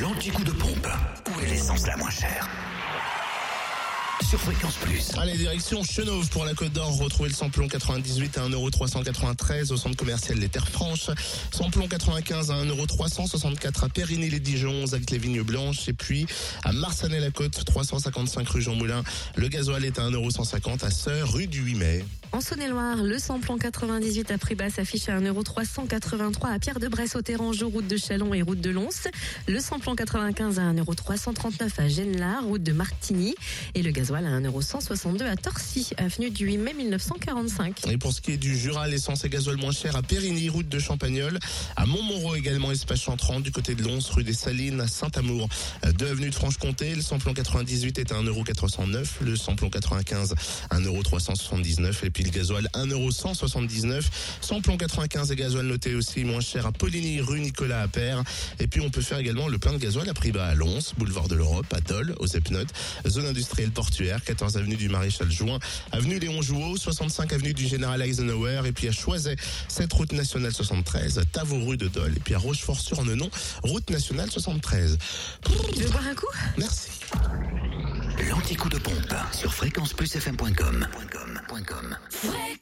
L'anti-coup de pompe. Où est l'essence la moins chère? Sur Fréquence Plus. Allez, direction Chenauve pour la Côte d'Or. Retrouvez le samplon 98 à 1,393€ au centre commercial Les Terres Franches. Samplon 95 à 1,364€ à Périgny-les-Dijon, avec les Vignes Blanches. Et puis à Marsanet-la-Côte, 355 rue Jean Moulin. Le gasoil est à 1,150€ à Sœur, rue du 8 mai. En Saône-et-Loire, le samplon 98 à prix bas s'affiche à 1,383€ à Pierre-de-Bresse, au Terrangeau, route de Chalon et route de Lons. Le samplon 95 à 1,339€ à Genelard, route de Martigny. Et le gasoil à 1,162€ à Torcy, avenue du 8 mai 1945. Et pour ce qui est du Jura, l'essence et gasoil moins cher à Périgny, route de Champagnol. À Montmoreau également, espace chantrant du côté de Lons, rue des Salines, à Saint-Amour. Deux avenue de Franche-Comté, le samplon 98 est à 1,409€, le samplon 95 à 1,379€ et puis le gasoil 1,179€. Samplon 95 et gasoil noté aussi moins cher à Poligny, rue Nicolas Appert. Et puis on peut faire également le plein de gasoil à prix bas à Lons, boulevard de l'Europe, à Dole, aux Epnotes, zone industrielle portuaire, 14 avenue du Maréchal Juin, avenue Léon Jouot, 65 avenue du Général Eisenhower, et puis à Choiset, cette route nationale 73, Tavo rue de Dole, et puis à Rochefort-sur-Nenon, route nationale 73. Tu veux boire un coup? Merci. L'anti-coup de pompe sur fréquenceplusfm.com. Fréquence Plus